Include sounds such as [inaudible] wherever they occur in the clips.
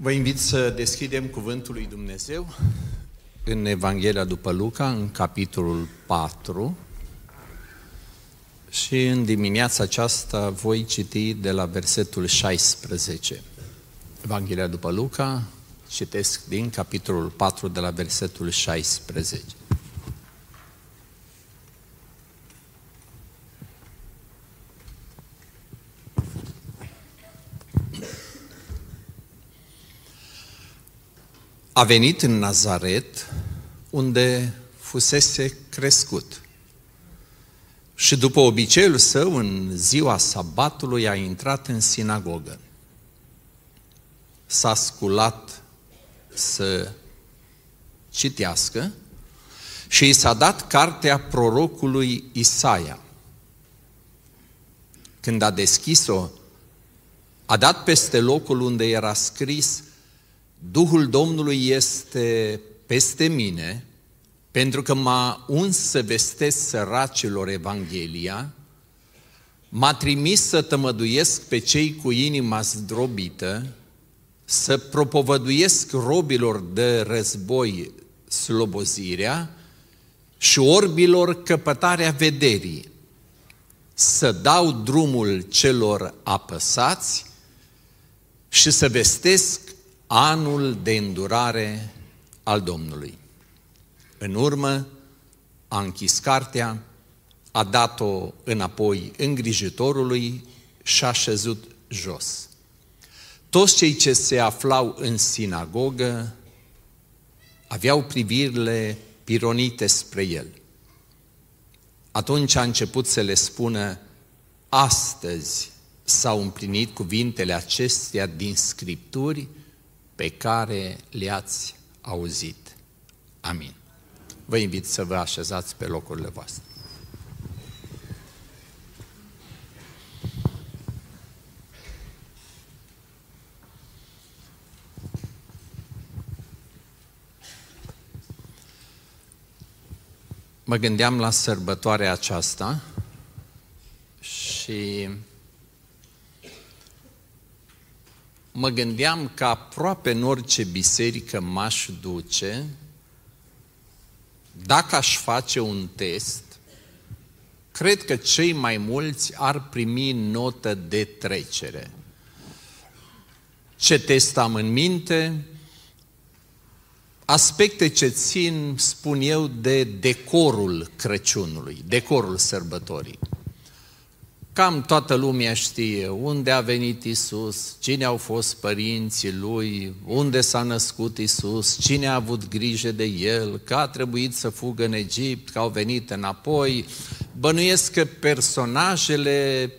Vă invit să deschidem Cuvântul lui Dumnezeu în Evanghelia după Luca, în capitolul 4. Și în dimineața aceasta voi citi de la versetul 16. Evanghelia după Luca, citesc din capitolul 4 de la versetul 16. A venit în Nazaret, unde fusese crescut. Și după obiceiul său, în ziua sabatului, a intrat în sinagogă. S-a sculat să citească și i s-a dat cartea prorocului Isaia. Când a deschis-o, a dat peste locul unde era scris Duhul Domnului este peste mine, pentru că m-a uns să vestesc săracilor Evanghelia, m-a trimis să tămăduiesc pe cei cu inima zdrobită, să propovăduiesc robilor de război slobozirea și orbilor căpătarea vederii, să dau drumul celor apăsați și să vestesc anul de îndurare al Domnului. În urmă, a închis cartea, a dat-o înapoi îngrijitorului și a șezut jos. Toți cei ce se aflau în sinagogă aveau privirile pironite spre el. Atunci a început să le spună, astăzi s-au împlinit cuvintele acestea din Scripturi pe care le-ați auzit. Amin. Vă invit să vă așezați pe locurile voastre. Mă gândeam la sărbătoarea aceasta și mă gândeam că aproape în orice biserică m-aș duce, dacă aș face un test, cred că cei mai mulți ar primi notă de trecere. Ce test am în minte? Aspecte ce țin, spun eu, de decorul Crăciunului, decorul sărbătorii. Cam toată lumea știe unde a venit Isus, cine au fost părinții lui, unde s-a născut Isus, cine a avut grijă de el, că a trebuit să fugă în Egipt, că au venit înapoi. Bănuiesc că personajele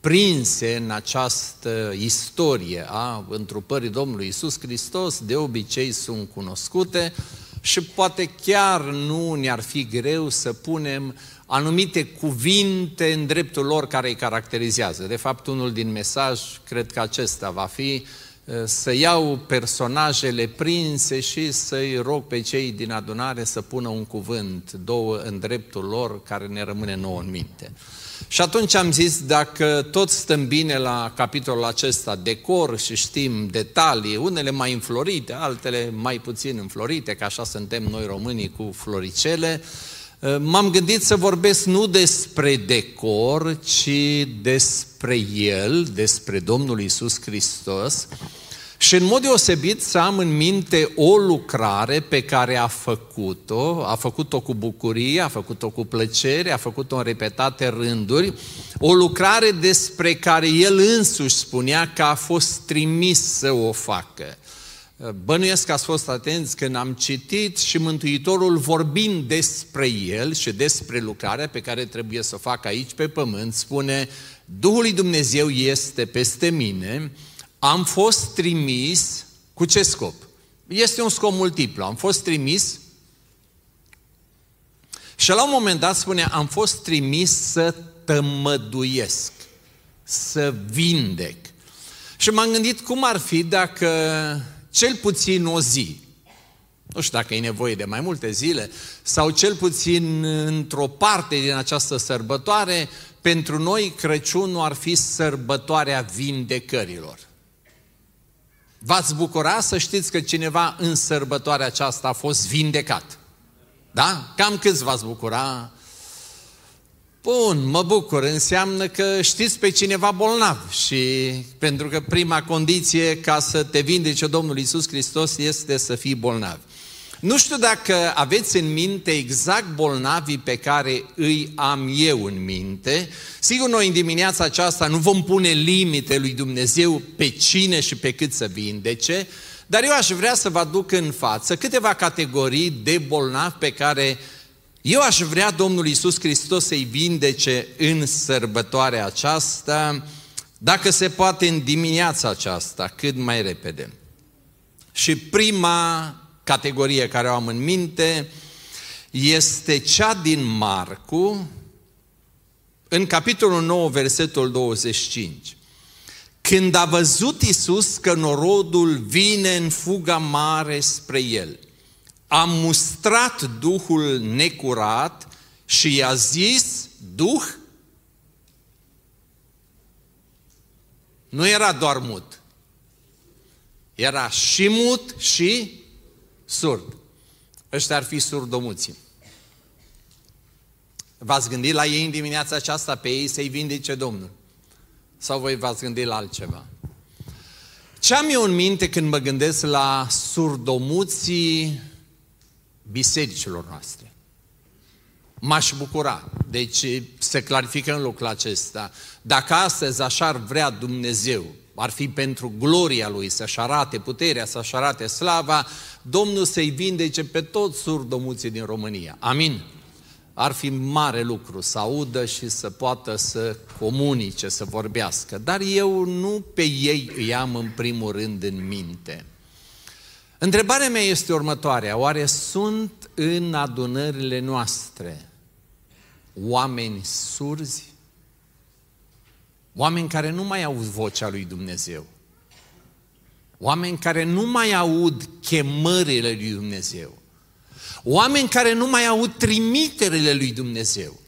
prinse în această istorie a întrupării Domnului Isus Hristos de obicei sunt cunoscute și poate chiar nu ne-ar fi greu să punem anumite cuvinte în dreptul lor care îi caracterizează. De fapt, unul din mesaj, cred că acesta va fi uh, să iau personajele prinse și să-i rog pe cei din adunare să pună un cuvânt, două în dreptul lor, care ne rămâne nouă în minte. Și atunci am zis, dacă tot stăm bine la capitolul acesta, decor și știm detalii, unele mai înflorite, altele mai puțin înflorite, că așa suntem noi românii cu floricele, Uh, m-am gândit să vorbesc nu despre decor, ci despre El, despre Domnul Isus Hristos. Și în mod deosebit să am în minte o lucrare pe care a făcut-o, a făcut-o cu bucurie, a făcut-o cu plăcere, a făcut-o în repetate rânduri, o lucrare despre care El însuși spunea că a fost trimis să o facă. Bănuiesc că ați fost atenți când am citit și Mântuitorul vorbind despre El și despre lucrarea pe care trebuie să o facă aici pe pământ, spune Duhul lui Dumnezeu este peste mine, am fost trimis cu ce scop? Este un scop multiplu. Am fost trimis și la un moment dat spune, am fost trimis să tămăduiesc, să vindec. Și m-am gândit cum ar fi dacă cel puțin o zi, nu știu dacă e nevoie de mai multe zile, sau cel puțin într-o parte din această sărbătoare, pentru noi Crăciunul ar fi sărbătoarea vindecărilor. V-ați bucura să știți că cineva în sărbătoarea aceasta a fost vindecat. Da? Cam câți v-ați bucura? Bun, mă bucur, înseamnă că știți pe cineva bolnav și pentru că prima condiție ca să te vindece Domnul Isus Hristos este să fii bolnav. Nu știu dacă aveți în minte exact bolnavii pe care îi am eu în minte. Sigur, noi în dimineața aceasta nu vom pune limite lui Dumnezeu pe cine și pe cât să vindece, dar eu aș vrea să vă aduc în față câteva categorii de bolnavi pe care eu aș vrea Domnul Isus Hristos să-i vindece în sărbătoarea aceasta, dacă se poate în dimineața aceasta, cât mai repede. Și prima categorie care o am în minte este cea din Marcu, în capitolul 9, versetul 25. Când a văzut Isus că norodul vine în fuga mare spre el, a mustrat Duhul necurat și i-a zis, Duh, nu era doar mut, era și mut și surd. Ăștia ar fi surdomuții. V-ați gândit la ei în dimineața aceasta, pe ei să-i vindece Domnul? Sau voi v-ați gândit la altceva? Ce am eu în minte când mă gândesc la surdomuții bisericilor noastre? M-aș bucura. Deci se clarifică în locul acesta. Dacă astăzi așa ar vrea Dumnezeu, ar fi pentru gloria Lui să-și arate puterea, să-și arate slava, Domnul să-i vindece pe toți surdomuții din România. Amin? Ar fi mare lucru să audă și să poată să comunice, să vorbească. Dar eu nu pe ei îi am în primul rând în minte. Întrebarea mea este următoarea. Oare sunt în adunările noastre oameni surzi? Oameni care nu mai aud vocea lui Dumnezeu. Oameni care nu mai aud chemările lui Dumnezeu. Oameni care nu mai aud trimiterile lui Dumnezeu.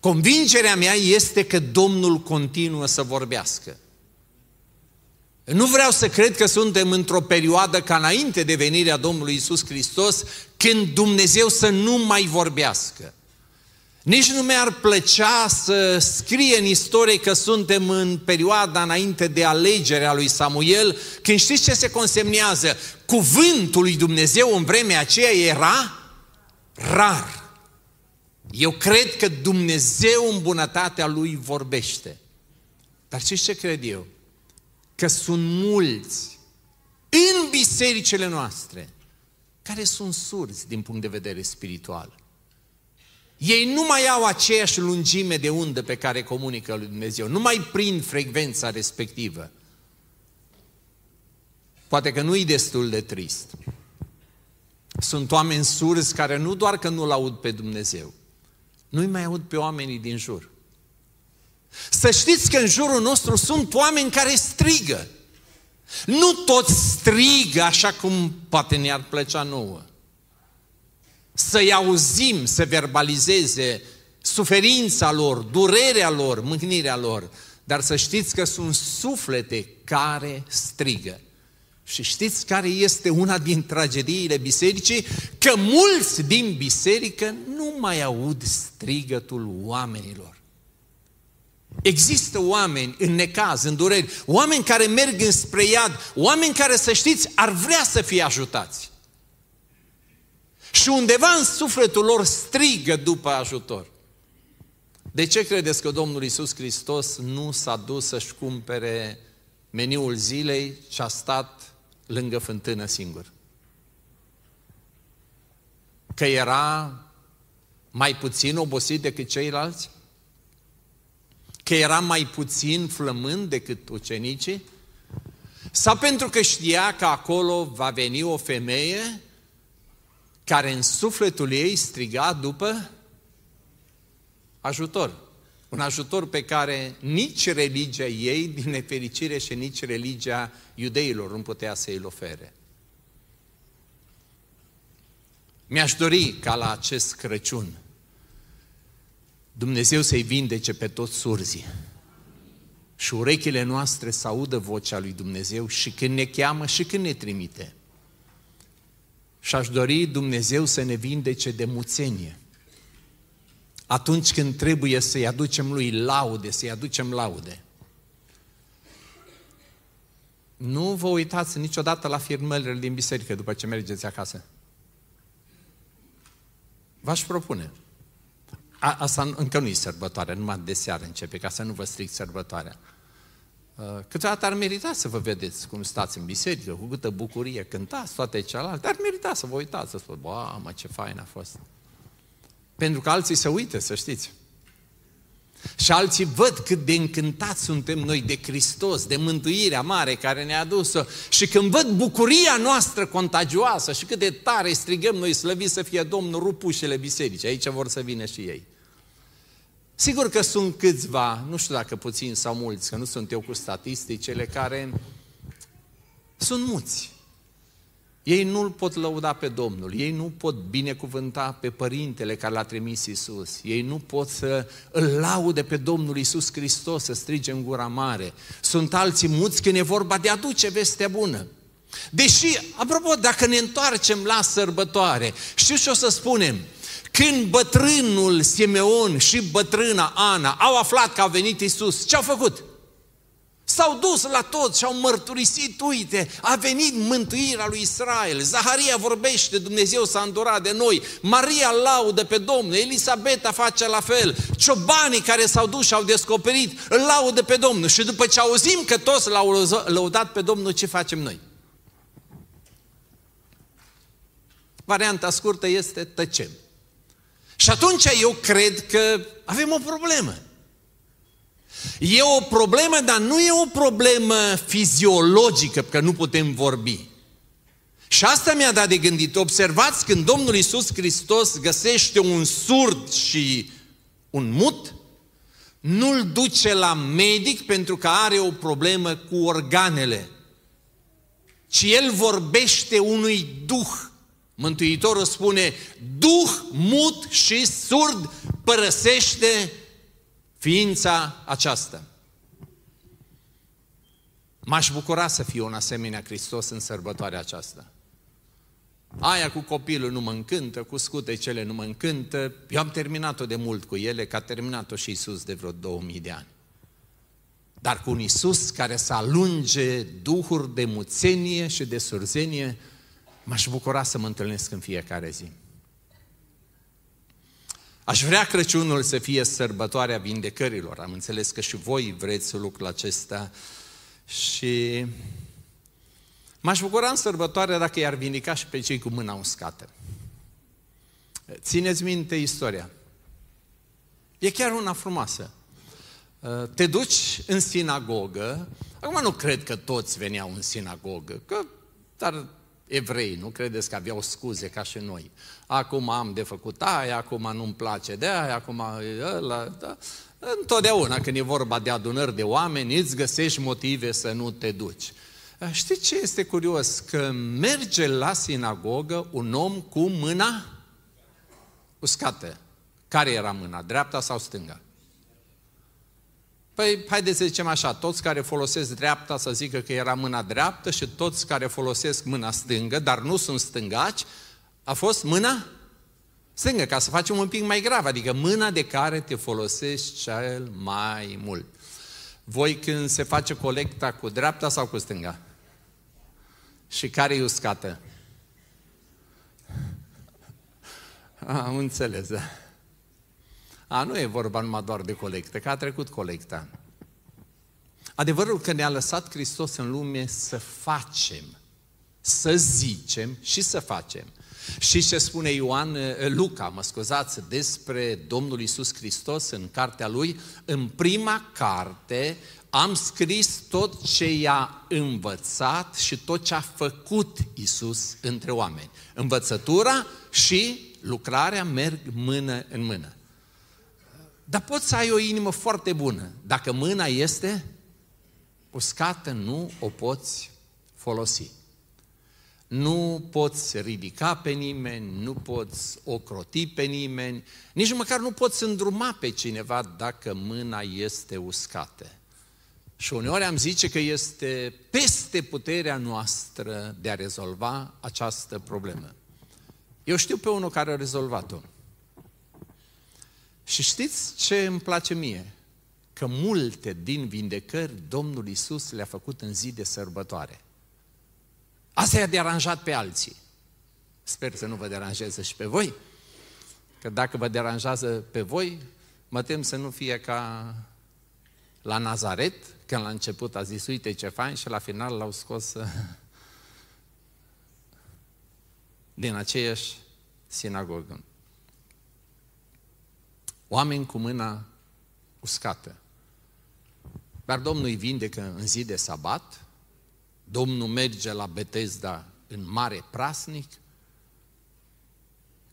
Convingerea mea este că Domnul continuă să vorbească. Nu vreau să cred că suntem într-o perioadă ca înainte de venirea Domnului Isus Hristos, când Dumnezeu să nu mai vorbească. Nici nu mi-ar plăcea să scrie în istorie că suntem în perioada înainte de alegerea lui Samuel, când știți ce se consemnează? Cuvântul lui Dumnezeu în vremea aceea era rar. Eu cred că Dumnezeu în bunătatea Lui vorbește. Dar știți ce cred eu? Că sunt mulți în bisericile noastre care sunt surzi din punct de vedere spiritual. Ei nu mai au aceeași lungime de undă pe care comunică lui Dumnezeu, nu mai prind frecvența respectivă. Poate că nu e destul de trist. Sunt oameni surzi care nu doar că nu-L aud pe Dumnezeu, nu-i mai aud pe oamenii din jur. Să știți că în jurul nostru sunt oameni care strigă. Nu toți strigă așa cum poate ne-ar plăcea nouă să-i auzim, să verbalizeze suferința lor, durerea lor, mâhnirea lor, dar să știți că sunt suflete care strigă. Și știți care este una din tragediile bisericii? Că mulți din biserică nu mai aud strigătul oamenilor. Există oameni în necaz, în dureri, oameni care merg înspre iad, oameni care, să știți, ar vrea să fie ajutați. Și undeva în sufletul lor strigă după ajutor. De ce credeți că Domnul Isus Hristos nu s-a dus să-și cumpere meniul zilei și a stat lângă fântână singur? Că era mai puțin obosit decât ceilalți? Că era mai puțin flămând decât ucenicii? Sau pentru că știa că acolo va veni o femeie care în sufletul ei striga după ajutor. Un ajutor pe care nici religia ei, din nefericire, și nici religia iudeilor nu putea să îl ofere. Mi-aș dori ca la acest Crăciun Dumnezeu să-i vindece pe toți surzii și urechile noastre să audă vocea lui Dumnezeu și când ne cheamă și când ne trimite. Și aș dori Dumnezeu să ne vindece de muțenie. Atunci când trebuie să-i aducem lui laude, să-i aducem laude. Nu vă uitați niciodată la firmările din biserică după ce mergeți acasă. V-aș propune. A, asta încă nu e sărbătoare, numai de seară începe, ca să nu vă stric sărbătoarea. Uh, câteodată ar merita să vă vedeți cum stați în biserică, cu câtă bucurie cântați, toate celelalte, ar merita să vă uitați, să spuneți, bă, mă, ce fain a fost. Pentru că alții se uită, să știți. Și alții văd cât de încântați suntem noi de Hristos, de mântuirea mare care ne-a adus-o. Și când văd bucuria noastră contagioasă și cât de tare strigăm noi, slăvit să fie Domnul, rupușele biserici, aici vor să vină și ei. Sigur că sunt câțiva, nu știu dacă puțini sau mulți, că nu sunt eu cu statisticele, care sunt muți. Ei nu-L pot lăuda pe Domnul, ei nu pot binecuvânta pe Părintele care l-a trimis Iisus, ei nu pot să îl laude pe Domnul Iisus Hristos, să strige în gura mare. Sunt alții muți când e vorba de a aduce vestea bună. Deși, apropo, dacă ne întoarcem la sărbătoare, știu ce o să spunem, când bătrânul Simeon și bătrâna Ana au aflat că a venit Isus, ce au făcut? S-au dus la toți și au mărturisit, uite, a venit mântuirea lui Israel, Zaharia vorbește, Dumnezeu s-a îndurat de noi, Maria laudă pe Domnul, Elisabeta face la fel, ciobanii care s-au dus și au descoperit, îl laudă pe Domnul și după ce auzim că toți l-au lăudat pe Domnul, ce facem noi? Varianta scurtă este tăcem. Și atunci eu cred că avem o problemă. E o problemă, dar nu e o problemă fiziologică, că nu putem vorbi. Și asta mi-a dat de gândit. Observați când Domnul Isus Hristos găsește un surd și un mut, nu-l duce la medic pentru că are o problemă cu organele, ci el vorbește unui duh Mântuitorul spune, duh mut și surd părăsește ființa aceasta. M-aș bucura să fiu un asemenea Hristos în sărbătoarea aceasta. Aia cu copilul nu mă încântă, cu scutecele nu mă încântă. Eu am terminat-o de mult cu ele, că a terminat-o și Isus de vreo 2000 de ani. Dar cu un Isus care să alunge duhuri de muțenie și de surzenie, M-aș bucura să mă întâlnesc în fiecare zi. Aș vrea Crăciunul să fie sărbătoarea vindecărilor. Am înțeles că și voi vreți lucrul acesta și m-aș bucura în sărbătoare dacă i-ar vindica și pe cei cu mâna uscată. Țineți minte istoria. E chiar una frumoasă. Te duci în sinagogă, acum nu cred că toți veneau în sinagogă, că, dar evrei, nu credeți că aveau scuze ca și noi. Acum am de făcut aia, acum nu-mi place de aia, acum ăla, da. Întotdeauna când e vorba de adunări de oameni, îți găsești motive să nu te duci. Știi ce este curios? Că merge la sinagogă un om cu mâna uscată. Care era mâna? Dreapta sau stânga? Păi, haideți să zicem așa, toți care folosesc dreapta să zică că era mâna dreaptă și toți care folosesc mâna stângă, dar nu sunt stângaci, a fost mâna stângă, ca să facem un pic mai grav, adică mâna de care te folosești cel mai mult. Voi când se face colecta cu dreapta sau cu stânga? Și care e uscată? [laughs] Am înțeles, da. A, nu e vorba numai doar de colectă, că a trecut colecta. Adevărul că ne-a lăsat Hristos în lume să facem, să zicem și să facem. Și ce spune Ioan, eh, Luca, mă scuzați, despre Domnul Isus Hristos în cartea lui, în prima carte am scris tot ce i-a învățat și tot ce a făcut Isus între oameni. Învățătura și lucrarea merg mână în mână. Dar poți să ai o inimă foarte bună. Dacă mâna este uscată, nu o poți folosi. Nu poți ridica pe nimeni, nu poți ocroti pe nimeni, nici măcar nu poți îndruma pe cineva dacă mâna este uscată. Și uneori am zice că este peste puterea noastră de a rezolva această problemă. Eu știu pe unul care a rezolvat-o. Și știți ce îmi place mie? Că multe din vindecări Domnul Isus le-a făcut în zi de sărbătoare. Asta i-a deranjat pe alții. Sper să nu vă deranjeze și pe voi. Că dacă vă deranjează pe voi, mă tem să nu fie ca la Nazaret, când la început a zis, uite ce fain, și la final l-au scos din aceeași sinagogă. Oameni cu mâna uscată. Dar Domnul îi vindecă în zi de sabat, Domnul merge la Betesda în mare prasnic,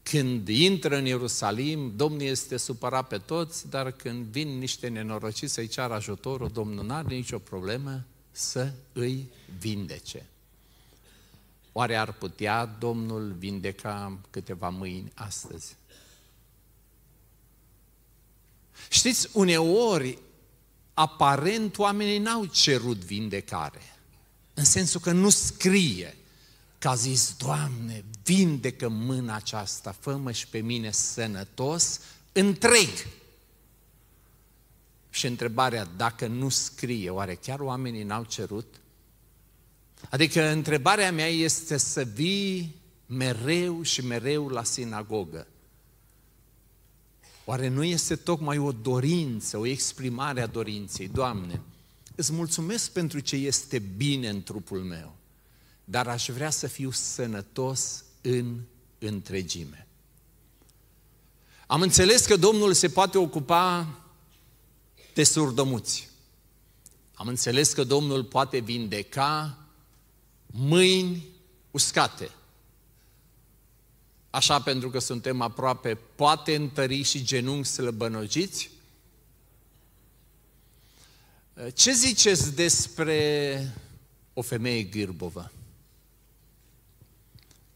când intră în Ierusalim, Domnul este supărat pe toți, dar când vin niște nenorociți să-i ceară ajutorul, Domnul nu are nicio problemă să îi vindece. Oare ar putea Domnul vindeca câteva mâini astăzi? Știți, uneori, aparent, oamenii n-au cerut vindecare. În sensul că nu scrie că a zis, Doamne, vindecă mâna aceasta, fă și pe mine sănătos, întreg. Și întrebarea, dacă nu scrie, oare chiar oamenii n-au cerut? Adică întrebarea mea este să vii mereu și mereu la sinagogă. Oare nu este tocmai o dorință, o exprimare a dorinței? Doamne, îți mulțumesc pentru ce este bine în trupul meu, dar aș vrea să fiu sănătos în întregime. Am înțeles că Domnul se poate ocupa de surdomuți. Am înțeles că Domnul poate vindeca mâini uscate. Așa pentru că suntem aproape, poate întări și genunchi slăbănogiți? Ce ziceți despre o femeie gârbovă?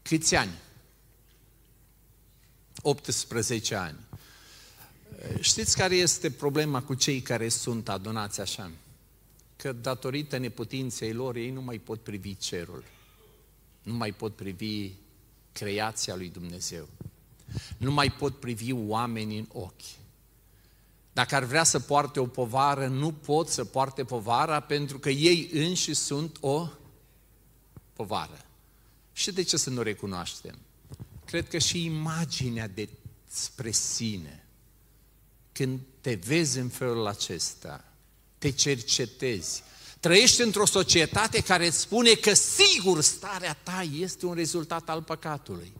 Câți ani? 18 ani. Știți care este problema cu cei care sunt adunați așa? Că datorită neputinței lor ei nu mai pot privi cerul. Nu mai pot privi creația lui Dumnezeu. Nu mai pot privi oamenii în ochi. Dacă ar vrea să poarte o povară, nu pot să poarte povara pentru că ei înși sunt o povară. Și de ce să nu recunoaștem? Cred că și imaginea de spre sine, când te vezi în felul acesta, te cercetezi, trăiești într-o societate care îți spune că sigur starea ta este un rezultat al păcatului.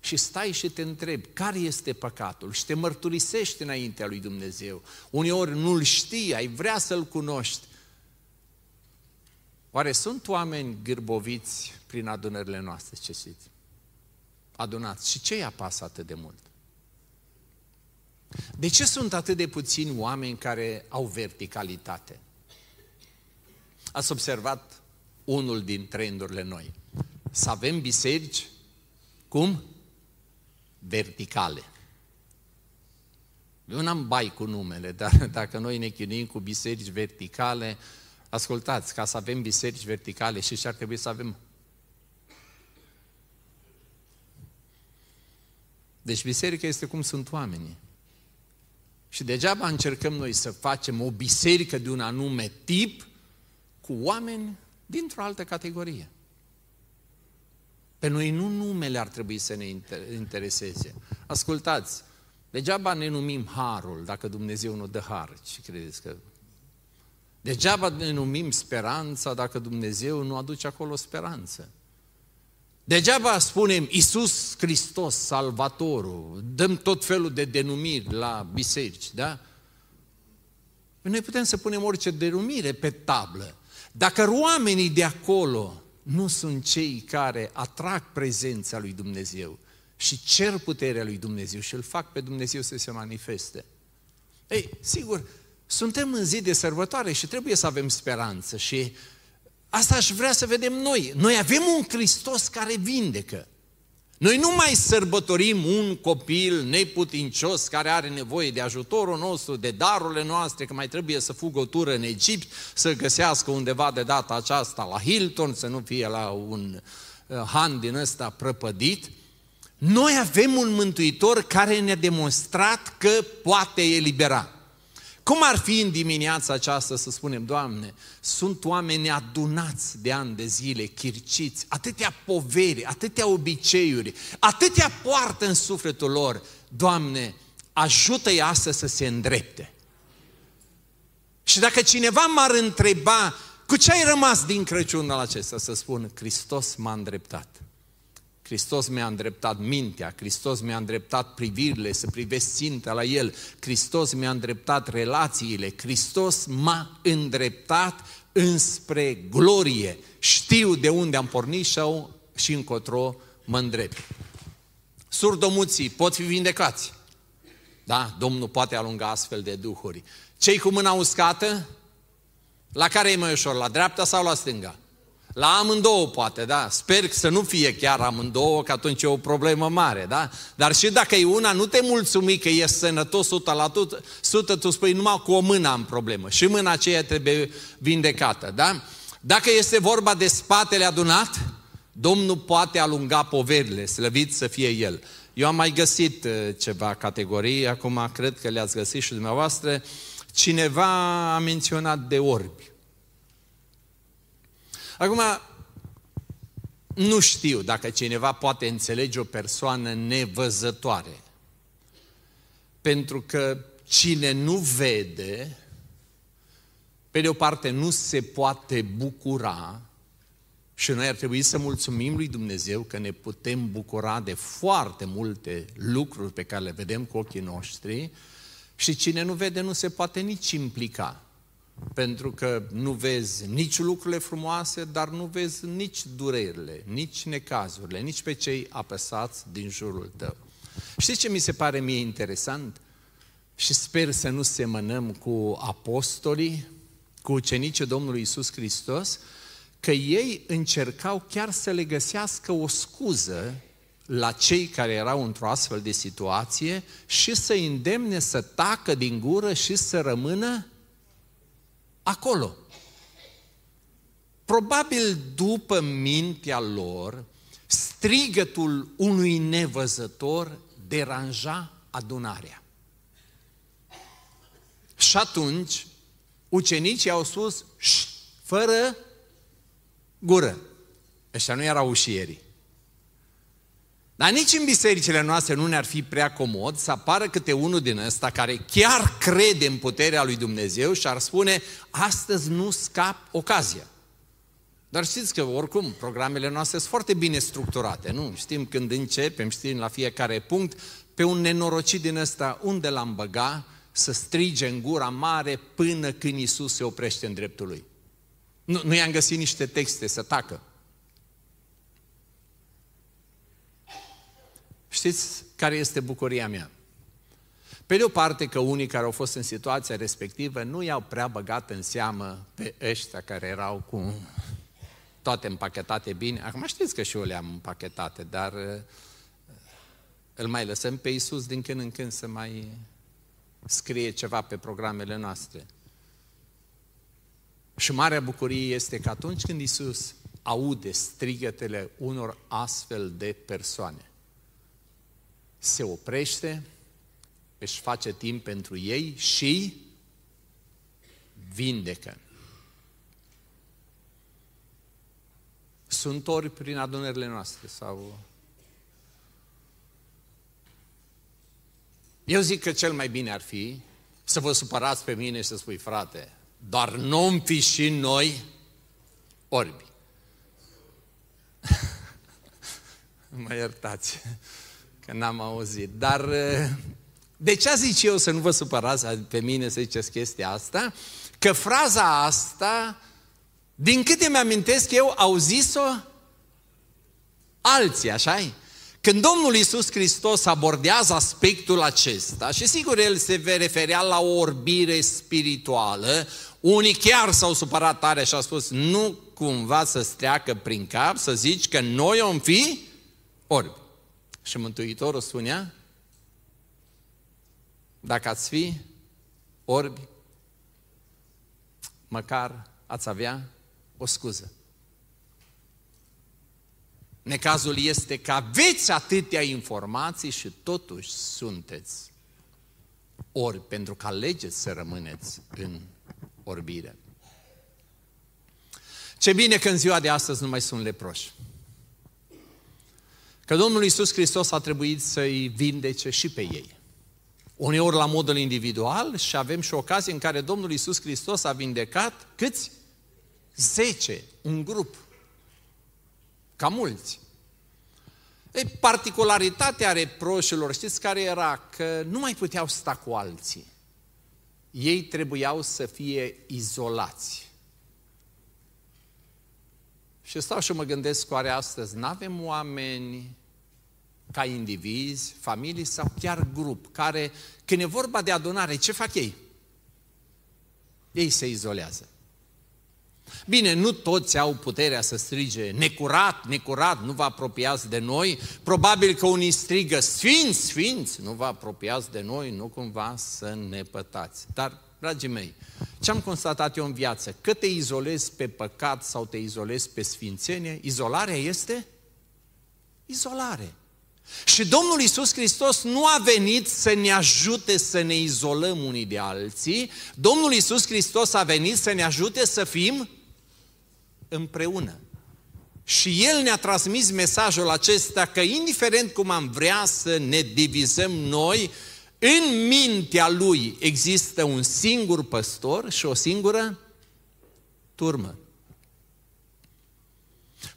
Și stai și te întrebi, care este păcatul? Și te mărturisești înaintea lui Dumnezeu. Uneori nu-l știi, ai vrea să-l cunoști. Oare sunt oameni gârboviți prin adunările noastre, ce știți? Adunați. Și ce îi apasă atât de mult? De ce sunt atât de puțini oameni care au verticalitate? Ați observat unul din trendurile noi. Să avem biserici, cum? Verticale. Eu n-am bai cu numele, [laughs] dar dacă noi ne chinuim cu biserici verticale, ascultați, ca să avem biserici verticale și ce ar trebui să avem? Deci biserica este cum sunt oamenii. Și degeaba încercăm noi să facem o biserică de un anume tip cu oameni dintr-o altă categorie. Pe noi nu numele ar trebui să ne intereseze. Ascultați, degeaba ne numim harul dacă Dumnezeu nu dă har. Ce credeți că... Degeaba ne numim speranța dacă Dumnezeu nu aduce acolo speranță. Degeaba spunem Isus Hristos, Salvatorul, dăm tot felul de denumiri la biserici, da? Noi putem să punem orice denumire pe tablă. Dacă oamenii de acolo nu sunt cei care atrag prezența lui Dumnezeu și cer puterea lui Dumnezeu și îl fac pe Dumnezeu să se manifeste. Ei, sigur, suntem în zi de sărbătoare și trebuie să avem speranță și Asta aș vrea să vedem noi. Noi avem un Hristos care vindecă. Noi nu mai sărbătorim un copil neputincios care are nevoie de ajutorul nostru, de darurile noastre, că mai trebuie să fugă o tură în Egipt, să găsească undeva de data aceasta la Hilton, să nu fie la un uh, han din ăsta prăpădit. Noi avem un mântuitor care ne-a demonstrat că poate elibera. Cum ar fi în dimineața aceasta să spunem, Doamne, sunt oameni adunați de ani de zile, chirciți, atâtea poveri, atâtea obiceiuri, atâtea poartă în sufletul lor. Doamne, ajută-i astăzi să se îndrepte. Și dacă cineva m-ar întreba, cu ce ai rămas din Crăciunul acesta? Să spun, Hristos m-a îndreptat. Hristos mi-a îndreptat mintea, Hristos mi-a îndreptat privirile, să privesc ținta la El, Hristos mi-a îndreptat relațiile, Hristos m-a îndreptat înspre glorie. Știu de unde am pornit sau și încotro mă îndrept. Surdomuții pot fi vindecați. Da, Domnul poate alunga astfel de duhuri. Cei cu mâna uscată, la care e mai ușor, la dreapta sau la stânga? La amândouă poate, da? Sper să nu fie chiar amândouă, că atunci e o problemă mare, da? Dar și dacă e una, nu te mulțumi că ești sănătos 100 la 100, tu spui numai cu o mână am problemă. Și mâna aceea trebuie vindecată, da? Dacă este vorba de spatele adunat, Domnul poate alunga poverile, slăvit să fie El. Eu am mai găsit uh, ceva categorii, acum cred că le-ați găsit și dumneavoastră. Cineva a menționat de orbi. Acum, nu știu dacă cineva poate înțelege o persoană nevăzătoare. Pentru că cine nu vede, pe de o parte nu se poate bucura și noi ar trebui să mulțumim lui Dumnezeu că ne putem bucura de foarte multe lucruri pe care le vedem cu ochii noștri și cine nu vede nu se poate nici implica pentru că nu vezi nici lucrurile frumoase, dar nu vezi nici durerile, nici necazurile, nici pe cei apăsați din jurul tău. Știți ce mi se pare mie interesant? Și sper să nu semănăm cu apostolii, cu ucenicii Domnului Isus Hristos, că ei încercau chiar să le găsească o scuză la cei care erau într-o astfel de situație și să îndemne să tacă din gură și să rămână acolo. Probabil după mintea lor, strigătul unui nevăzător deranja adunarea. Și atunci, ucenicii au spus, fără gură. Ăștia nu erau ușierii. Dar nici în bisericile noastre nu ne-ar fi prea comod să apară câte unul din ăsta care chiar crede în puterea lui Dumnezeu și ar spune, astăzi nu scap ocazia. Dar știți că, oricum, programele noastre sunt foarte bine structurate, nu? Știm când începem, știm la fiecare punct, pe un nenorocit din ăsta, unde l-am băga, să strige în gura mare până când Isus se oprește în dreptul lui. Nu, nu i-am găsit niște texte să tacă. Știți care este bucuria mea? Pe de o parte că unii care au fost în situația respectivă nu i-au prea băgat în seamă pe ăștia care erau cu toate împachetate bine. Acum știți că și eu le-am împachetate, dar uh, îl mai lăsăm pe Iisus din când în când să mai scrie ceva pe programele noastre. Și marea bucurie este că atunci când Iisus aude strigătele unor astfel de persoane, se oprește, își face timp pentru ei și vindecă. Sunt ori prin adunările noastre sau... Eu zic că cel mai bine ar fi să vă supărați pe mine și să spui, frate, doar nu fi și noi orbi. [laughs] mă iertați că n-am auzit. Dar de ce zic eu să nu vă supărați pe mine să ziceți chestia asta? Că fraza asta, din câte mi-amintesc eu, au zis-o alții, așa -i? Când Domnul Iisus Hristos abordează aspectul acesta, și sigur el se referea la o orbire spirituală, unii chiar s-au supărat tare și au spus, nu cumva să-ți treacă prin cap să zici că noi om fi orbi. Și Mântuitorul spunea, dacă ați fi orbi, măcar ați avea o scuză. Necazul este că aveți atâtea informații și totuși sunteți ori pentru că alegeți să rămâneți în orbire. Ce bine că în ziua de astăzi nu mai sunt leproși. Că Domnul Iisus Hristos a trebuit să-i vindece și pe ei. Uneori la modul individual și avem și ocazie în care Domnul Iisus Hristos a vindecat câți? Zece, un grup. Ca mulți. E, particularitatea reproșilor, știți care era? Că nu mai puteau sta cu alții. Ei trebuiau să fie izolați. Și stau și mă gândesc, oare astăzi nu avem oameni ca indivizi, familii sau chiar grup, care, când e vorba de adunare, ce fac ei? Ei se izolează. Bine, nu toți au puterea să strige necurat, necurat, nu vă apropiați de noi. Probabil că unii strigă sfinți, sfinți, nu vă apropiați de noi, nu cumva să ne pătați. Dar, dragii mei, ce am constatat eu în viață? Că te izolezi pe păcat sau te izolezi pe sfințenie, izolarea este izolare. Și Domnul Isus Hristos nu a venit să ne ajute să ne izolăm unii de alții, Domnul Isus Hristos a venit să ne ajute să fim împreună. Și El ne-a transmis mesajul acesta că indiferent cum am vrea să ne divizăm noi, în mintea Lui există un singur păstor și o singură turmă.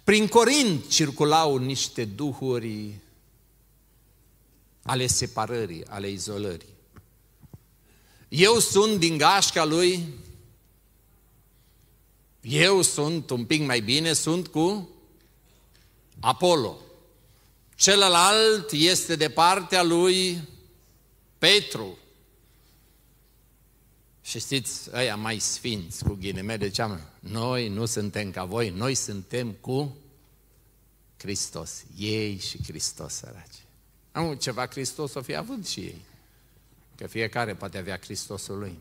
Prin Corint circulau niște duhuri ale separării, ale izolării. Eu sunt din gașca lui, eu sunt un pic mai bine, sunt cu Apollo. Celălalt este de partea lui Petru. Și știți, ăia mai sfinți, cu ghilimele, ce Noi nu suntem ca voi, noi suntem cu Hristos. Ei și Hristos, săraci. Am ceva Hristos o fi avut și ei. Că fiecare poate avea Hristosul lui.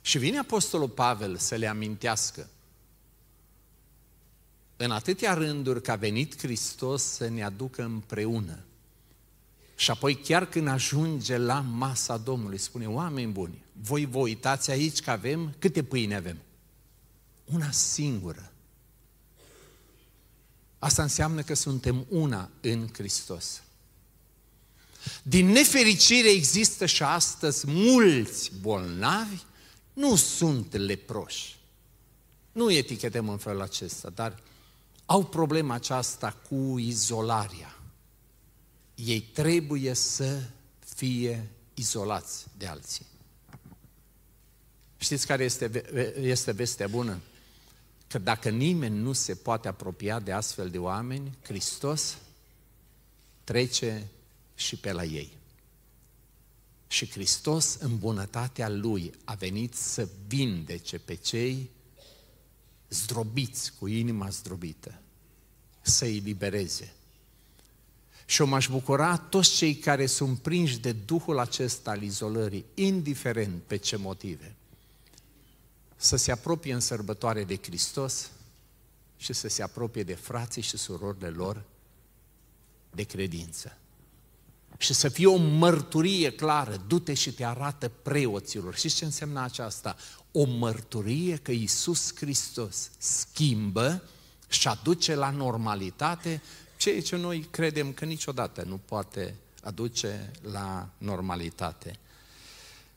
Și vine Apostolul Pavel să le amintească în atâtea rânduri că a venit Hristos să ne aducă împreună. Și apoi chiar când ajunge la masa Domnului, spune, oameni buni, voi vă uitați aici că avem, câte pâine avem? Una singură. Asta înseamnă că suntem una în Hristos. Din nefericire există și astăzi mulți bolnavi, nu sunt leproși. Nu etichetăm în felul acesta, dar au problema aceasta cu izolarea. Ei trebuie să fie izolați de alții. Știți care este, este vestea bună? că dacă nimeni nu se poate apropia de astfel de oameni, Hristos trece și pe la ei. Și Hristos, în bunătatea Lui, a venit să vindece pe cei zdrobiți, cu inima zdrobită, să-i libereze. Și o m-aș bucura toți cei care sunt prinși de Duhul acesta al izolării, indiferent pe ce motive să se apropie în sărbătoare de Hristos și să se apropie de frații și surorile lor de credință. Și să fie o mărturie clară, du-te și te arată preoților. Și ce înseamnă aceasta? O mărturie că Iisus Hristos schimbă și aduce la normalitate ceea ce noi credem că niciodată nu poate aduce la normalitate.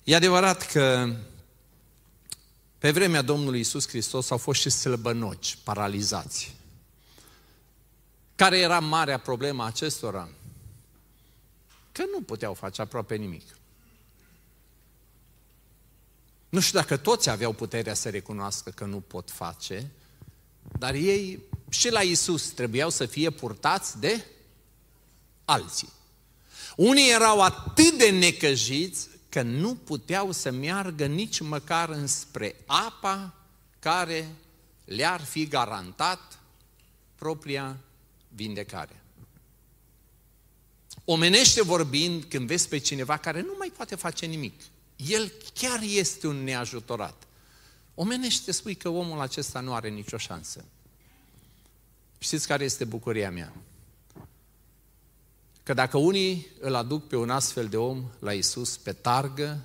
E adevărat că pe vremea Domnului Isus Hristos au fost și slăbănoci, paralizați. Care era marea problemă acestora? Că nu puteau face aproape nimic. Nu știu dacă toți aveau puterea să recunoască că nu pot face, dar ei și la Isus trebuiau să fie purtați de alții. Unii erau atât de necăjiți că nu puteau să meargă nici măcar înspre apa care le-ar fi garantat propria vindecare. Omenește vorbind, când vezi pe cineva care nu mai poate face nimic, el chiar este un neajutorat. Omenește spui că omul acesta nu are nicio șansă. Știți care este bucuria mea? Că dacă unii îl aduc pe un astfel de om la Isus pe targă,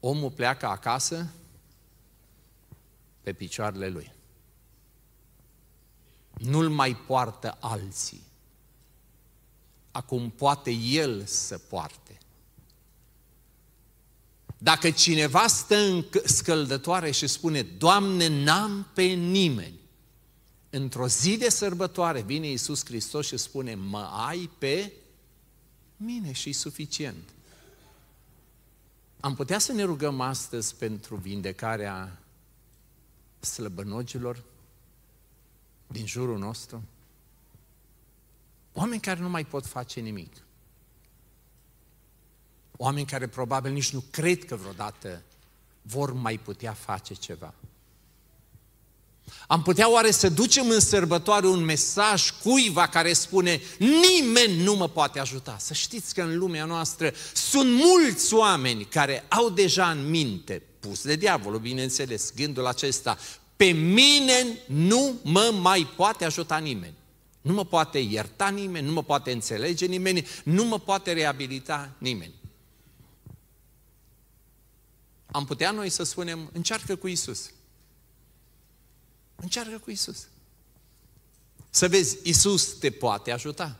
omul pleacă acasă pe picioarele lui. Nu-l mai poartă alții. Acum poate el să poarte. Dacă cineva stă în scăldătoare și spune, Doamne, n-am pe nimeni, într-o zi de sărbătoare vine Iisus Hristos și spune, mă ai pe mine și suficient. Am putea să ne rugăm astăzi pentru vindecarea slăbănogilor din jurul nostru? Oameni care nu mai pot face nimic. Oameni care probabil nici nu cred că vreodată vor mai putea face ceva. Am putea oare să ducem în sărbătoare un mesaj cuiva care spune nimeni nu mă poate ajuta. Să știți că în lumea noastră sunt mulți oameni care au deja în minte, pus de diavolul, bineînțeles, gândul acesta, pe mine nu mă mai poate ajuta nimeni. Nu mă poate ierta nimeni, nu mă poate înțelege nimeni, nu mă poate reabilita nimeni. Am putea noi să spunem, încearcă cu Isus. Încearcă cu Isus. Să vezi, Isus te poate ajuta.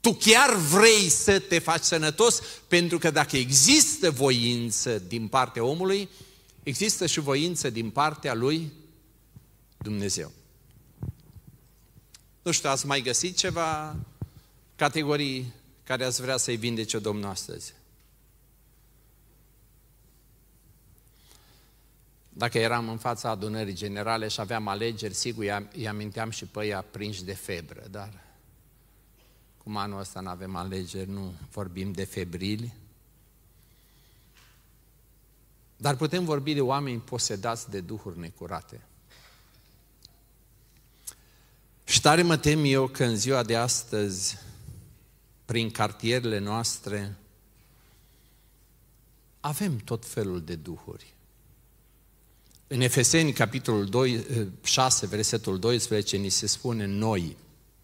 Tu chiar vrei să te faci sănătos, pentru că dacă există voință din partea omului, există și voință din partea lui Dumnezeu. Nu știu, ați mai găsit ceva categorii care ați vrea să-i vindece Domnul astăzi? Dacă eram în fața adunării generale și aveam alegeri, sigur, îi aminteam și pe ei aprinși de febră, dar cum anul ăsta nu avem alegeri, nu vorbim de febrili. Dar putem vorbi de oameni posedați de duhuri necurate. Și tare mă tem eu că în ziua de astăzi, prin cartierele noastre, avem tot felul de duhuri. În Efeseni, capitolul 2, 6, versetul 12, ni se spune noi,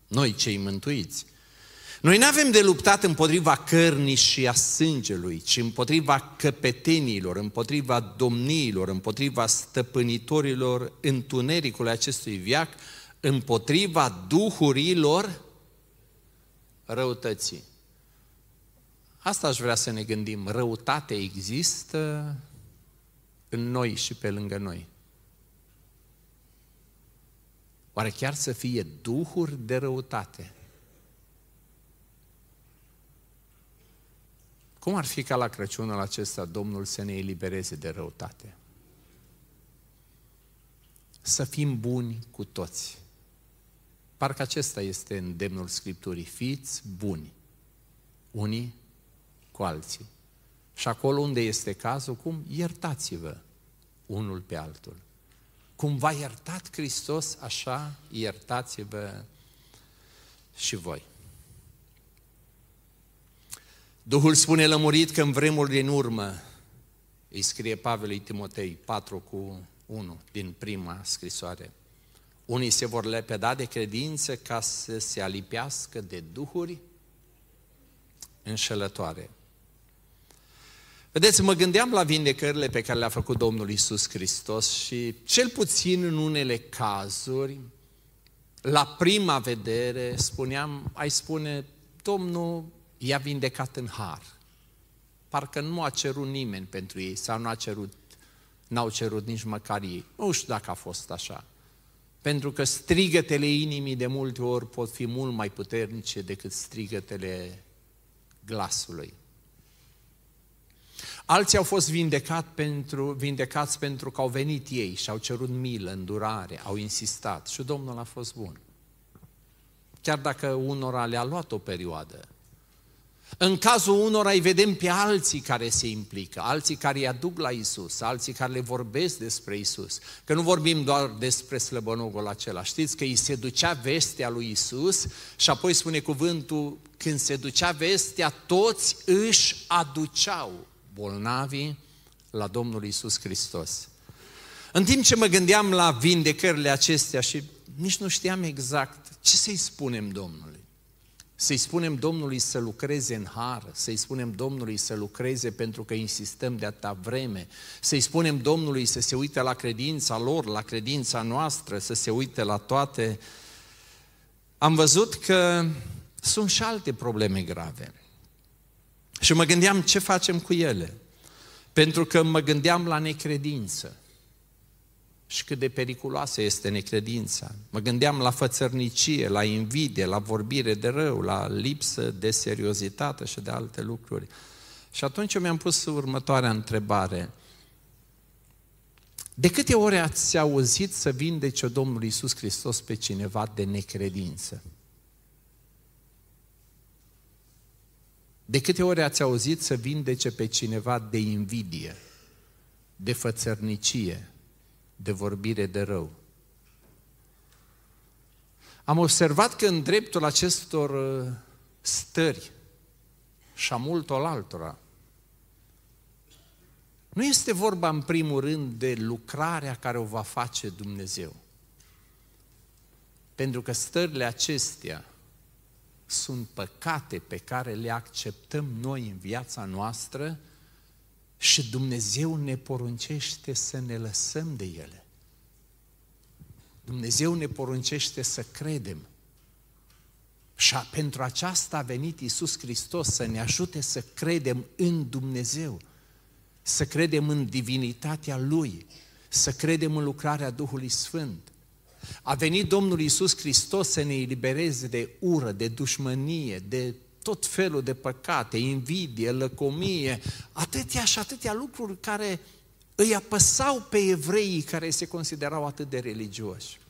noi cei mântuiți. Noi nu avem de luptat împotriva cărnii și a sângelui, ci împotriva căpetenilor, împotriva domniilor, împotriva stăpânitorilor întunericului acestui viac, împotriva duhurilor răutății. Asta aș vrea să ne gândim. Răutate există în noi și pe lângă noi. Oare chiar să fie duhuri de răutate? Cum ar fi ca la Crăciunul acesta Domnul să ne elibereze de răutate? Să fim buni cu toți. Parcă acesta este îndemnul Scripturii. Fiți buni, unii cu alții. Și acolo unde este cazul, cum? Iertați-vă unul pe altul. Cum v-a iertat Hristos, așa iertați-vă și voi. Duhul spune lămurit că în vremuri din urmă, îi scrie Pavel lui Timotei 4 cu 1 din prima scrisoare, unii se vor lepeda de credință ca să se alipească de duhuri înșelătoare. Vedeți, mă gândeam la vindecările pe care le-a făcut Domnul Isus Hristos și cel puțin în unele cazuri, la prima vedere, spuneam, ai spune, Domnul i-a vindecat în har. Parcă nu a cerut nimeni pentru ei sau nu a cerut, n-au cerut nici măcar ei. Nu știu dacă a fost așa. Pentru că strigătele inimii de multe ori pot fi mult mai puternice decât strigătele glasului. Alții au fost vindecat pentru, vindecați pentru că au venit ei și au cerut milă, îndurare, au insistat și Domnul a fost bun. Chiar dacă unora le-a luat o perioadă. În cazul unora îi vedem pe alții care se implică, alții care îi aduc la Isus, alții care le vorbesc despre Isus. Că nu vorbim doar despre slăbănogul acela. Știți că îi se ducea vestea lui Isus și apoi spune cuvântul, când se ducea vestea, toți își aduceau bolnavii la Domnul Isus Hristos. În timp ce mă gândeam la vindecările acestea și nici nu știam exact ce să-i spunem Domnului. Să-i spunem Domnului să lucreze în har, să-i spunem Domnului să lucreze pentru că insistăm de atâta vreme, să-i spunem Domnului să se uite la credința lor, la credința noastră, să se uite la toate. Am văzut că sunt și alte probleme grave. Și mă gândeam ce facem cu ele. Pentru că mă gândeam la necredință și cât de periculoasă este necredința. Mă gândeam la fățărnicie, la invidie, la vorbire de rău, la lipsă de seriozitate și de alte lucruri. Și atunci mi-am pus următoarea întrebare. De câte ori ați auzit să vindece Domnul Iisus Hristos pe cineva de necredință? De câte ori ați auzit să vindece pe cineva de invidie, de fățărnicie, de vorbire de rău? Am observat că în dreptul acestor uh, stări și a multor altora, nu este vorba în primul rând de lucrarea care o va face Dumnezeu. Pentru că stările acestea sunt păcate pe care le acceptăm noi în viața noastră și Dumnezeu ne poruncește să ne lăsăm de ele. Dumnezeu ne poruncește să credem. Și pentru aceasta a venit Isus Hristos să ne ajute să credem în Dumnezeu, să credem în divinitatea Lui, să credem în lucrarea Duhului Sfânt. A venit Domnul Iisus Hristos să ne elibereze de ură, de dușmănie, de tot felul de păcate, invidie, lăcomie, atâtea și atâtea lucruri care îi apăsau pe evreii care se considerau atât de religioși.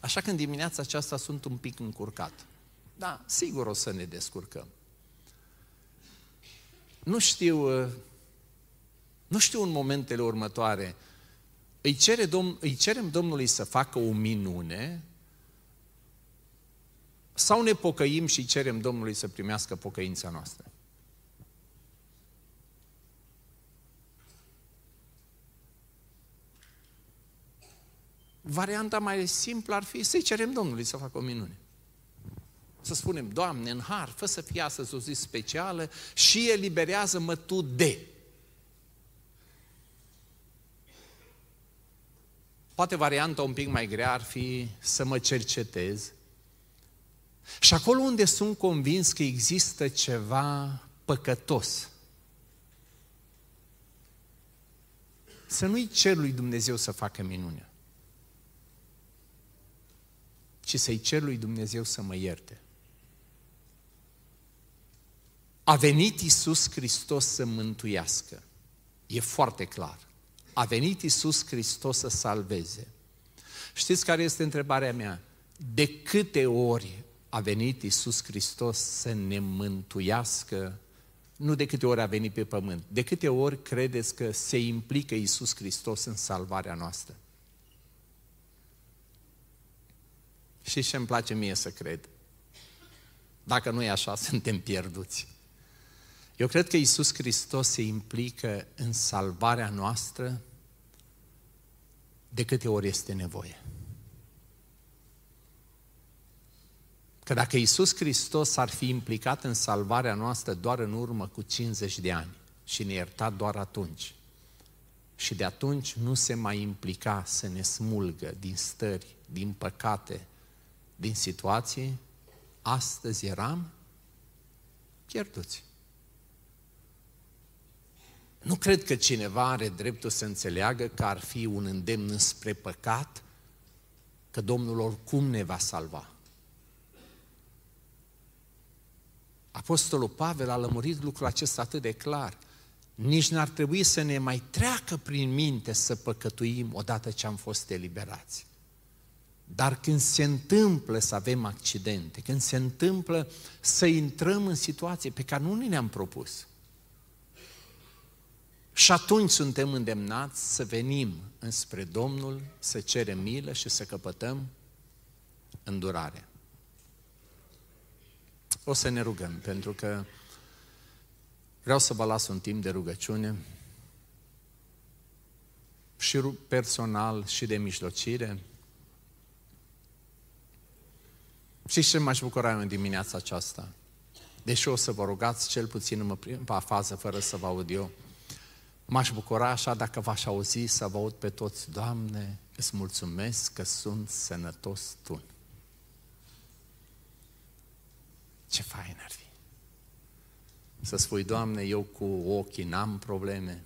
Așa că în dimineața aceasta sunt un pic încurcat. Da, sigur o să ne descurcăm. Nu știu, nu știu în momentele următoare îi, cere Domn, îi cerem Domnului să facă o minune sau ne pocăim și cerem Domnului să primească pocăința noastră? Varianta mai simplă ar fi să-i cerem Domnului să facă o minune. Să spunem, Doamne, în har, fă să fie astăzi o zi specială și eliberează-mă Tu de. Poate varianta un pic mai grea ar fi să mă cercetez. Și acolo unde sunt convins că există ceva păcătos, să nu-i cer lui Dumnezeu să facă minunea, ci să-i cer lui Dumnezeu să mă ierte. A venit Isus Hristos să mântuiască. E foarte clar. A venit Isus Hristos să salveze. Știți care este întrebarea mea? De câte ori a venit Isus Hristos să ne mântuiască? Nu de câte ori a venit pe pământ. De câte ori credeți că se implică Isus Hristos în salvarea noastră? Și ce îmi place mie să cred? Dacă nu e așa, [laughs] suntem pierduți. Eu cred că Isus Hristos se implică în salvarea noastră de câte ori este nevoie. Că dacă Isus Hristos ar fi implicat în salvarea noastră doar în urmă cu 50 de ani și ne ierta doar atunci, și de atunci nu se mai implica să ne smulgă din stări, din păcate, din situații, astăzi eram pierduți. Nu cred că cineva are dreptul să înțeleagă că ar fi un îndemn spre păcat, că Domnul oricum ne va salva. Apostolul Pavel a lămurit lucrul acesta atât de clar. Nici n-ar trebui să ne mai treacă prin minte să păcătuim odată ce am fost eliberați. Dar când se întâmplă să avem accidente, când se întâmplă să intrăm în situații pe care nu ni le-am propus, și atunci suntem îndemnați să venim înspre Domnul, să cerem milă și să căpătăm îndurare. O să ne rugăm, pentru că vreau să vă las un timp de rugăciune și personal și de mijlocire. Și ce m-aș bucura în dimineața aceasta? Deși o să vă rugați cel puțin în prima fază, fără să vă aud eu, m-aș bucura așa dacă v-aș auzi să vă aud pe toți, Doamne, îți mulțumesc că sunt sănătos Tu. Ce fain ar fi! Să spui, Doamne, eu cu ochii n-am probleme,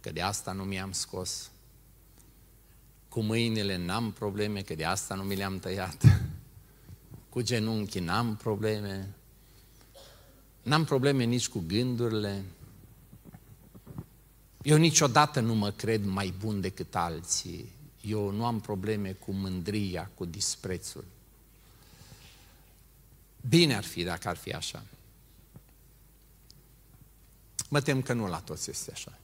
că de asta nu mi-am scos. Cu mâinile n-am probleme, că de asta nu mi le-am tăiat. Cu genunchii n-am probleme. N-am probleme nici cu gândurile. Eu niciodată nu mă cred mai bun decât alții. Eu nu am probleme cu mândria, cu disprețul. Bine ar fi dacă ar fi așa. Mă tem că nu la toți este așa.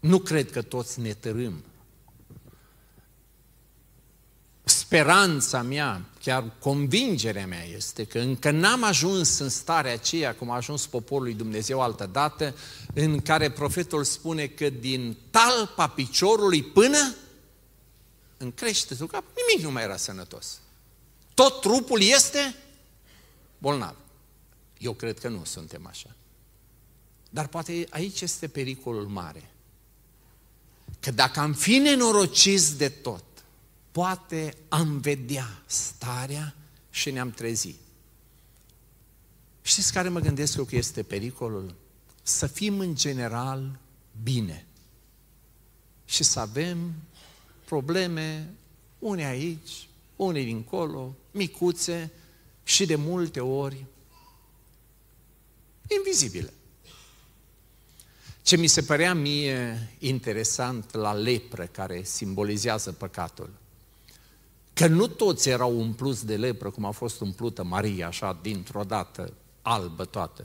Nu cred că toți ne tărâm. Speranța mea, chiar convingerea mea este că încă n-am ajuns în starea aceea cum a ajuns poporul lui Dumnezeu altă dată, în care profetul spune că din talpa piciorului până în creștetul cap, nimic nu mai era sănătos. Tot trupul este bolnav. Eu cred că nu suntem așa. Dar poate aici este pericolul mare. Că dacă am fi nenorociți de tot, poate am vedea starea și ne-am trezit. Știți care mă gândesc eu că este pericolul? Să fim în general bine și să avem probleme, unii aici, unii dincolo, micuțe și de multe ori invizibile. Ce mi se părea mie interesant la lepră, care simbolizează păcatul, că nu toți erau umpluți de lepră, cum a fost umplută Maria, așa, dintr-o dată, albă toată.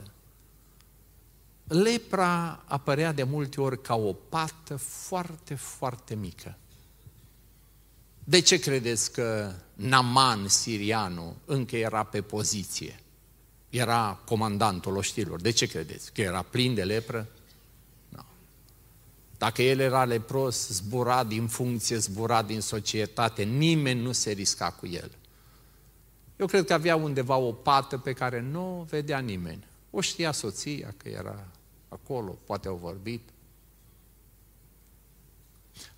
Lepra apărea de multe ori ca o pată foarte, foarte mică. De ce credeți că Naman, sirianul, încă era pe poziție? Era comandantul oștilor. De ce credeți? Că era plin de lepră? Dacă el era lepros, zbura din funcție, zbura din societate, nimeni nu se risca cu el. Eu cred că avea undeva o pată pe care nu o vedea nimeni. O știa soția că era acolo, poate au vorbit.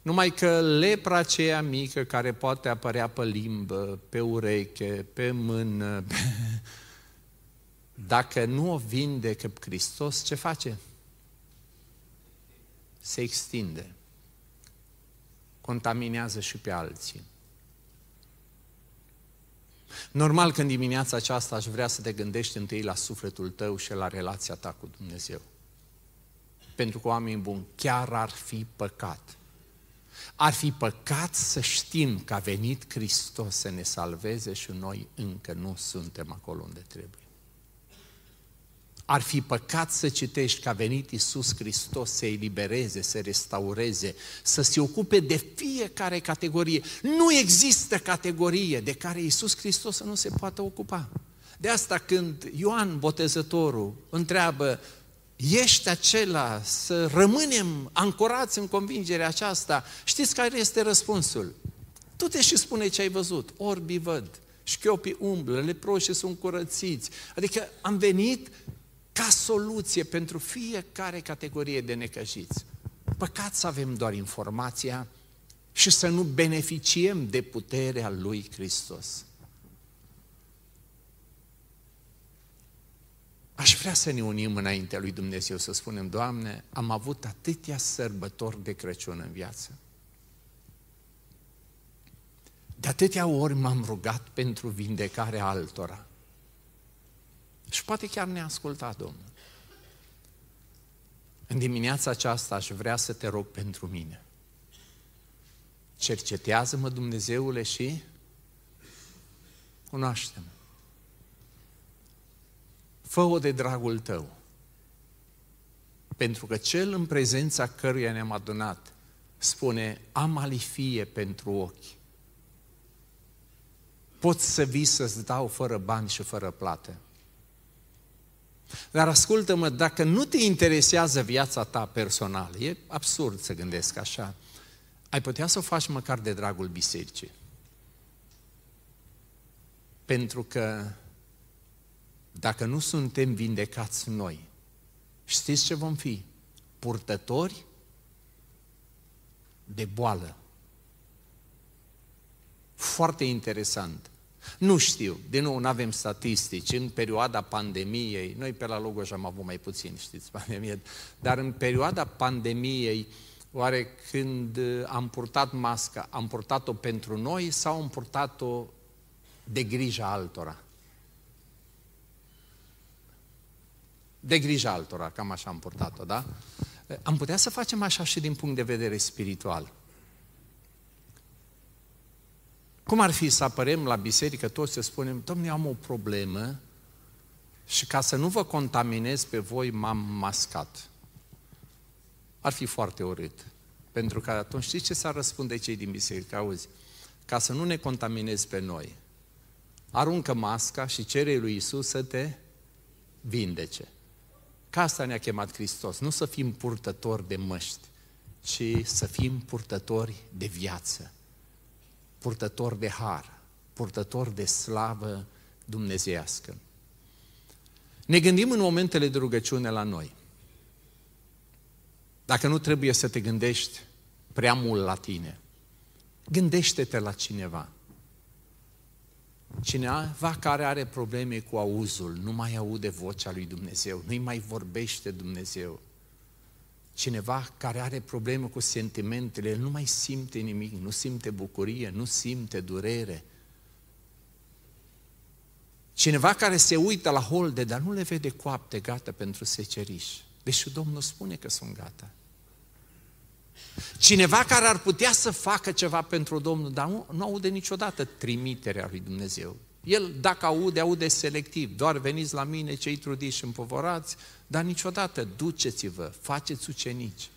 Numai că lepra aceea mică care poate apărea pe limbă, pe ureche, pe mână, pe... [laughs] dacă nu o vindecă Hristos, ce face? Se extinde, contaminează și pe alții. Normal că în dimineața aceasta aș vrea să te gândești întâi la sufletul tău și la relația ta cu Dumnezeu. Pentru că, oameni buni, chiar ar fi păcat. Ar fi păcat să știm că a venit Hristos să ne salveze și noi încă nu suntem acolo unde trebuie. Ar fi păcat să citești că a venit Isus Hristos să elibereze, să restaureze, să se ocupe de fiecare categorie. Nu există categorie de care Isus Hristos să nu se poată ocupa. De asta când Ioan Botezătorul întreabă, ești acela să rămânem ancorați în convingerea aceasta, știți care este răspunsul? Tu te și spune ce ai văzut, orbi văd, șchiopii umblă, leproșii sunt curățiți. Adică am venit ca soluție pentru fiecare categorie de necăjiți. Păcat să avem doar informația și să nu beneficiem de puterea lui Hristos. Aș vrea să ne unim înaintea lui Dumnezeu, să spunem, Doamne, am avut atâtea sărbători de Crăciun în viață. De atâtea ori m-am rugat pentru vindecarea altora. Și poate chiar ne-a ascultat Domnul. În dimineața aceasta aș vrea să te rog pentru mine. Cercetează-mă, Dumnezeule, și cunoaște-mă. Fă-o de dragul tău. Pentru că cel în prezența căruia ne-am adunat spune, am alifie pentru ochi. Poți să vii să-ți dau fără bani și fără plată. Dar ascultă-mă, dacă nu te interesează viața ta personală, e absurd să gândesc așa, ai putea să o faci măcar de dragul bisericii. Pentru că dacă nu suntem vindecați noi, știți ce vom fi? Purtători de boală. Foarte interesant. Nu știu, de nou, nu avem statistici. În perioada pandemiei, noi pe la Logos am avut mai puțin, știți, [laughs] pandemie, dar în perioada pandemiei, oare când am purtat masca, am purtat-o pentru noi sau am purtat-o de grija altora? De grija altora, cam așa am purtat-o, da? Am putea să facem așa și din punct de vedere spiritual. Cum ar fi să apărem la biserică toți să spunem, domnule, am o problemă și ca să nu vă contaminez pe voi, m-am mascat. Ar fi foarte urât. Pentru că atunci știți ce s-ar răspunde cei din biserică? Auzi, ca să nu ne contaminezi pe noi, aruncă masca și cere lui Isus să te vindece. Ca asta ne-a chemat Hristos, nu să fim purtători de măști, ci să fim purtători de viață purtător de har, purtător de slavă dumnezeiască. Ne gândim în momentele de rugăciune la noi. Dacă nu trebuie să te gândești prea mult la tine, gândește-te la cineva. Cineva care are probleme cu auzul, nu mai aude vocea lui Dumnezeu, nu-i mai vorbește Dumnezeu. Cineva care are probleme cu sentimentele, el nu mai simte nimic, nu simte bucurie, nu simte durere. Cineva care se uită la holde, dar nu le vede coapte gata pentru seceriș. Deși Domnul spune că sunt gata. Cineva care ar putea să facă ceva pentru Domnul, dar nu, nu aude niciodată trimiterea lui Dumnezeu. El, dacă aude, aude selectiv. Doar veniți la mine, cei trudiți și împovorați, dar niciodată duceți-vă, faceți ucenici.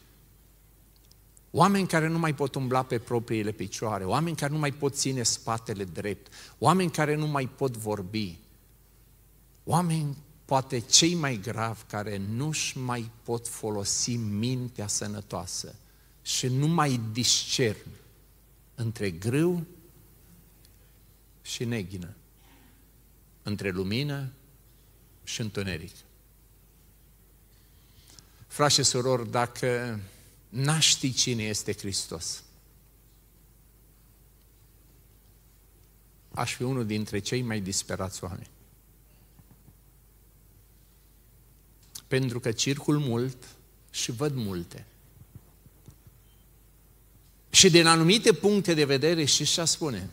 Oameni care nu mai pot umbla pe propriile picioare, oameni care nu mai pot ține spatele drept, oameni care nu mai pot vorbi, oameni poate cei mai gravi care nu-și mai pot folosi mintea sănătoasă și nu mai discern între grâu și neghină între lumină și întuneric. Frați și surori, dacă n-aș ști cine este Hristos, aș fi unul dintre cei mai disperați oameni. Pentru că circul mult și văd multe. Și din anumite puncte de vedere și și spune,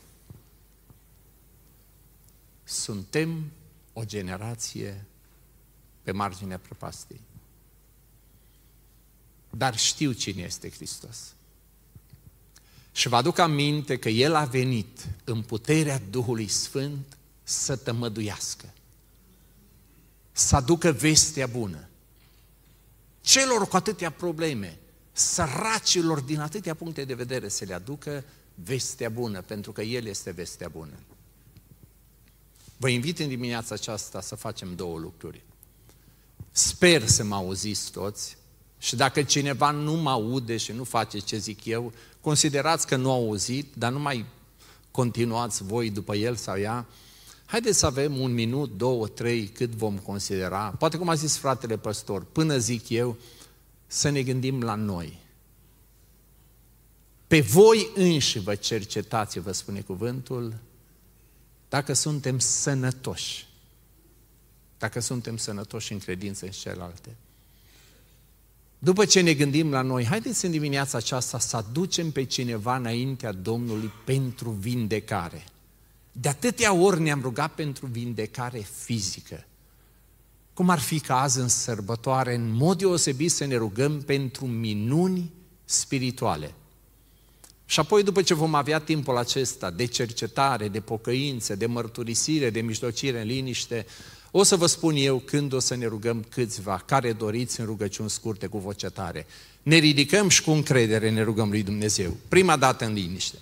suntem o generație pe marginea prăpastiei. Dar știu cine este Hristos. Și vă aduc aminte că El a venit în puterea Duhului Sfânt să tămăduiască, să aducă vestea bună. Celor cu atâtea probleme, săracilor din atâtea puncte de vedere să le aducă vestea bună, pentru că El este vestea bună. Vă invit în dimineața aceasta să facem două lucruri. Sper să mă auziți toți și dacă cineva nu mă aude și nu face ce zic eu, considerați că nu a auzit, dar nu mai continuați voi după el sau ea. Haideți să avem un minut, două, trei, cât vom considera. Poate cum a zis fratele păstor, până zic eu, să ne gândim la noi. Pe voi înși vă cercetați, vă spune cuvântul, dacă suntem sănătoși, dacă suntem sănătoși în credință în celelalte. După ce ne gândim la noi, haideți în dimineața aceasta să aducem pe cineva înaintea Domnului pentru vindecare. De atâtea ori ne-am rugat pentru vindecare fizică. Cum ar fi ca azi în sărbătoare, în mod deosebit să ne rugăm pentru minuni spirituale. Și apoi, după ce vom avea timpul acesta de cercetare, de pocăință, de mărturisire, de mijlocire în liniște, o să vă spun eu când o să ne rugăm câțiva, care doriți în rugăciuni scurte cu voce tare. Ne ridicăm și cu încredere ne rugăm lui Dumnezeu. Prima dată în liniște.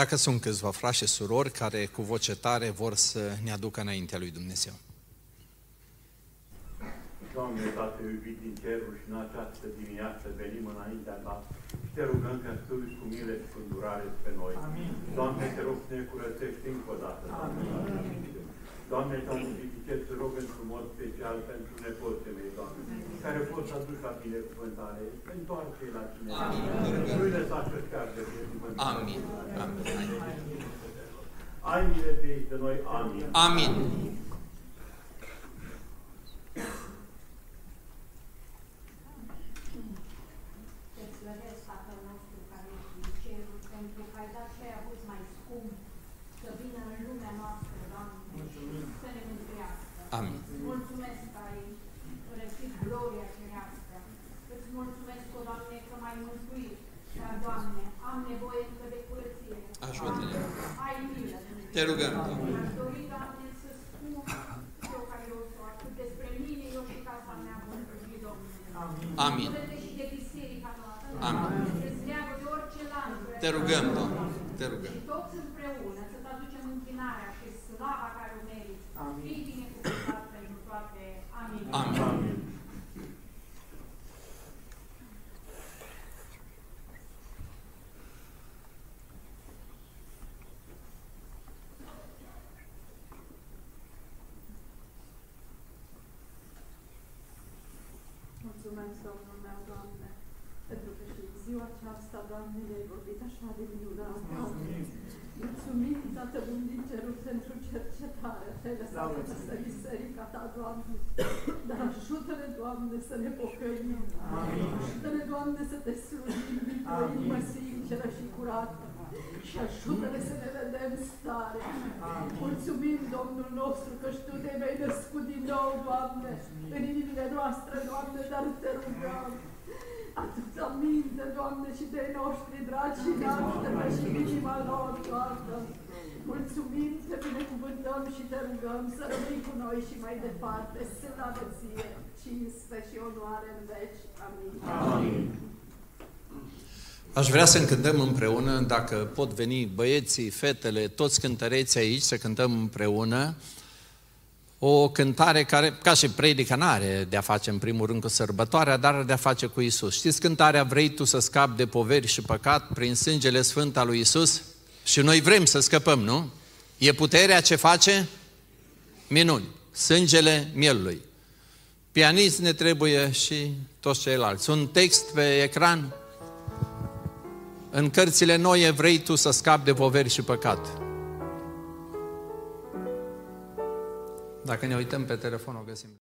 Dacă sunt câțiva frați și surori care cu voce tare vor să ne aducă înaintea lui Dumnezeu. Doamne, Tată iubit din cerul și în această dimineață venim înaintea Ta și te rugăm că stâlți cu mile și cu îndurare pe noi. Amin. Doamne, te rog să ne curățești încă o dată. Amin. Doamne, te amplifice, să rog într-un mod special pentru nepoții mei, Doamne, care pot să aduc la binecuvântare, întoarce la tine. Amin. Nu-i lăsa să-și piardă binecuvântare. Amin. Amin. Ai mile de ei de noi. Amin. Amin. Amin. Mulțumesc că ai răsit gloria cerească. Îți mulțumesc, o Doamne, că m-ai mântuit. Dar, Doamne, am nevoie încă de curăție. Ajută-ne. Ai milă. Te rugăm, Doamne. Aș dori, Doamne, să spun eu care eu sunt atât despre mine, eu și casa mea vom privi, Domnule. Amin. Curățe și de biserica noastră. Amin. Să-ți leagă de orice lanț. Te rugăm, Doamne. Te rugăm. Și toți împreună să-ți aducem închinarea și slava care o meriți. Fii binecuvântat pentru toate. Amin. Amin. Amin. Mulțumesc, Domnul meu, Doamne, pentru că și în ziua aceasta, Doamne, ne-ai vorbit așa de minunat. Mulțumim, Tatăl Bun din cerul, pentru cercetare. Te-ai lăsat această biserica Ta, Doamne. Dar ajută-ne, Doamne, să ne pocăim. Ajută-ne, Doamne, să Te slujim dintr-o inimă sinceră și curată. Și ajută-ne să ne vedem stare. Mulțumim, Domnul nostru, că și Tu te vei născut din nou, Doamne, în inimile noastre, Doamne, dar Te rugăm. Atât aminte, Doamne, și de noștri dragi și naște și inima lor, Doamne. Mulțumim, te binecuvântăm și te rugăm să rămâi cu noi și mai departe. Slavă ție, cinste și onoare în veci. Amin. Amin. Aș vrea să cântăm împreună, dacă pot veni băieții, fetele, toți cântăreții aici, să cântăm împreună o cântare care, ca și predica, nu are de a face în primul rând cu sărbătoarea, dar are de a face cu Isus. Știți cântarea Vrei tu să scapi de poveri și păcat prin sângele sfânt al lui Isus? Și noi vrem să scăpăm, nu? E puterea ce face? Minuni. Sângele mielului. Pianist ne trebuie și toți ceilalți. Un text pe ecran. În cărțile noi vrei tu să scapi de poveri și păcat. Dacă ne uităm pe telefon, o găsim.